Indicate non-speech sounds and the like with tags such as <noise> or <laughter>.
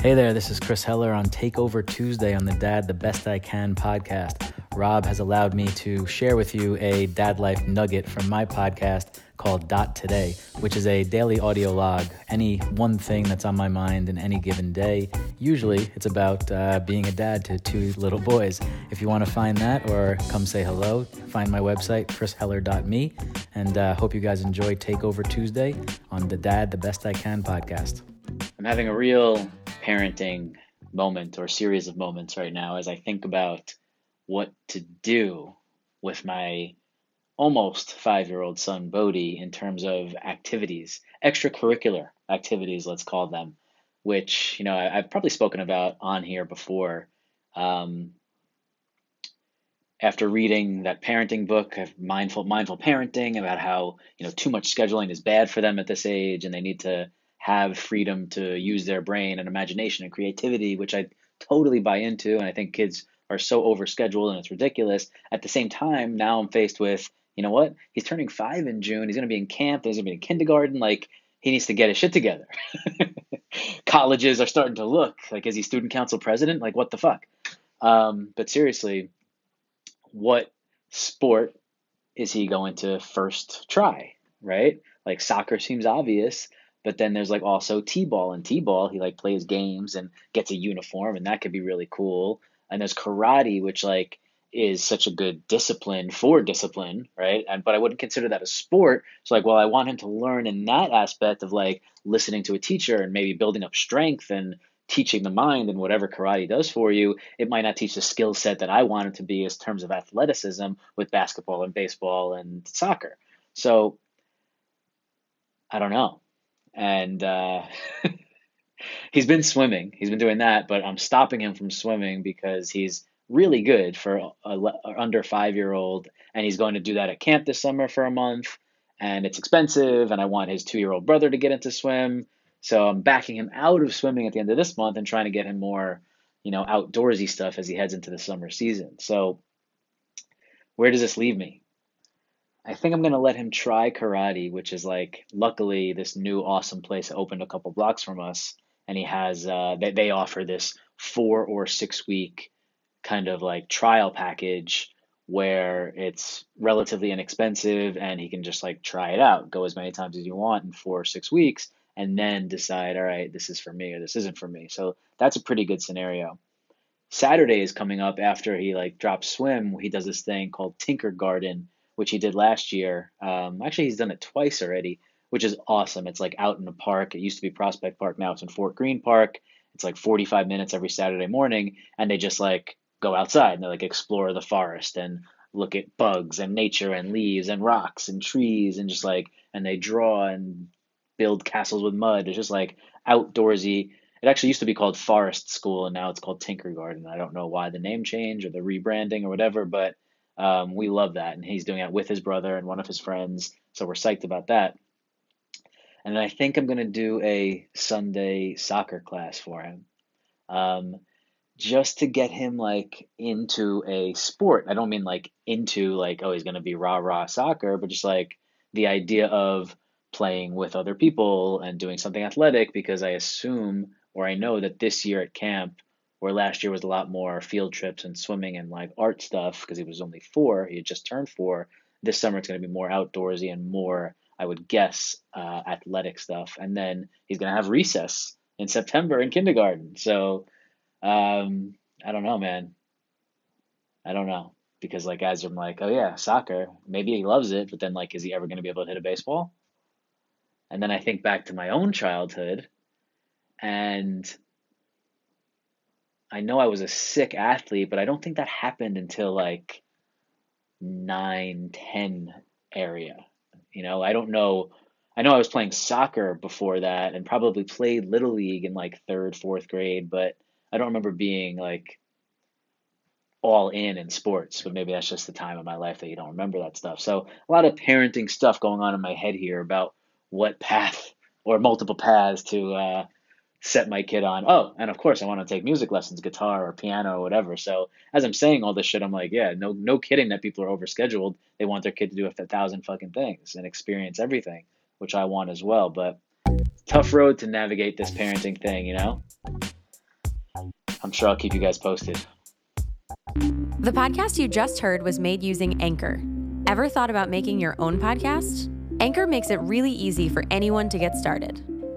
Hey there, this is Chris Heller on Takeover Tuesday on the Dad the Best I Can podcast. Rob has allowed me to share with you a dad life nugget from my podcast called Dot Today, which is a daily audio log, any one thing that's on my mind in any given day. Usually it's about uh, being a dad to two little boys. If you want to find that or come say hello, find my website, chrisheller.me, and uh, hope you guys enjoy Takeover Tuesday on the Dad the Best I Can podcast. I'm having a real parenting moment or series of moments right now as I think about what to do with my almost five year old son, Bodhi, in terms of activities, extracurricular activities, let's call them, which, you know, I, have probably spoken about on here before. Um, after reading that parenting book mindful mindful parenting about how you know too much scheduling is bad for them at this age and they need to have freedom to use their brain and imagination and creativity, which I totally buy into. And I think kids are so overscheduled and it's ridiculous. At the same time, now I'm faced with, you know what? He's turning five in June. He's going to be in camp. He's going to be in kindergarten. Like, he needs to get his shit together. <laughs> Colleges are starting to look like, is he student council president? Like, what the fuck? Um, but seriously, what sport is he going to first try, right? Like, soccer seems obvious but then there's like also t-ball and t-ball he like plays games and gets a uniform and that could be really cool and there's karate which like is such a good discipline for discipline right? And but i wouldn't consider that a sport. So like well i want him to learn in that aspect of like listening to a teacher and maybe building up strength and teaching the mind and whatever karate does for you it might not teach the skill set that i want it to be as terms of athleticism with basketball and baseball and soccer. So i don't know. And uh, <laughs> he's been swimming. He's been doing that, but I'm stopping him from swimming because he's really good for a, a under five year old, and he's going to do that at camp this summer for a month, and it's expensive, and I want his two year old brother to get into swim, so I'm backing him out of swimming at the end of this month and trying to get him more, you know, outdoorsy stuff as he heads into the summer season. So where does this leave me? I think I'm gonna let him try karate, which is like luckily this new awesome place opened a couple blocks from us, and he has uh, they they offer this four or six week kind of like trial package where it's relatively inexpensive and he can just like try it out, go as many times as you want in four or six weeks, and then decide, all right, this is for me or this isn't for me. So that's a pretty good scenario. Saturday is coming up after he like drops swim. He does this thing called Tinkergarten which he did last year. Um, actually, he's done it twice already, which is awesome. It's like out in the park. It used to be Prospect Park, now it's in Fort Greene Park. It's like 45 minutes every Saturday morning, and they just like go outside and they like explore the forest and look at bugs and nature and leaves and rocks and trees and just like and they draw and build castles with mud. It's just like outdoorsy. It actually used to be called Forest School and now it's called Tinkergarten. I don't know why the name change or the rebranding or whatever, but um, we love that, and he's doing it with his brother and one of his friends, so we're psyched about that. And I think I'm gonna do a Sunday soccer class for him, um, just to get him like into a sport. I don't mean like into like oh he's gonna be rah rah soccer, but just like the idea of playing with other people and doing something athletic because I assume or I know that this year at camp where last year was a lot more field trips and swimming and like art stuff because he was only four, he had just turned four. This summer it's going to be more outdoorsy and more, I would guess, uh, athletic stuff. And then he's going to have recess in September in kindergarten. So um, I don't know, man. I don't know because like as I'm like, oh yeah, soccer. Maybe he loves it, but then like, is he ever going to be able to hit a baseball? And then I think back to my own childhood, and I know I was a sick athlete, but I don't think that happened until like nine, ten area. You know, I don't know. I know I was playing soccer before that and probably played little league in like third, fourth grade, but I don't remember being like all in in sports. But maybe that's just the time of my life that you don't remember that stuff. So a lot of parenting stuff going on in my head here about what path or multiple paths to uh, set my kid on. Oh, and of course I want to take music lessons, guitar or piano or whatever. So as I'm saying all this shit, I'm like, yeah, no, no kidding that people are overscheduled. They want their kid to do a thousand fucking things and experience everything, which I want as well. But tough road to navigate this parenting thing, you know? I'm sure I'll keep you guys posted. The podcast you just heard was made using Anchor. Ever thought about making your own podcast? Anchor makes it really easy for anyone to get started.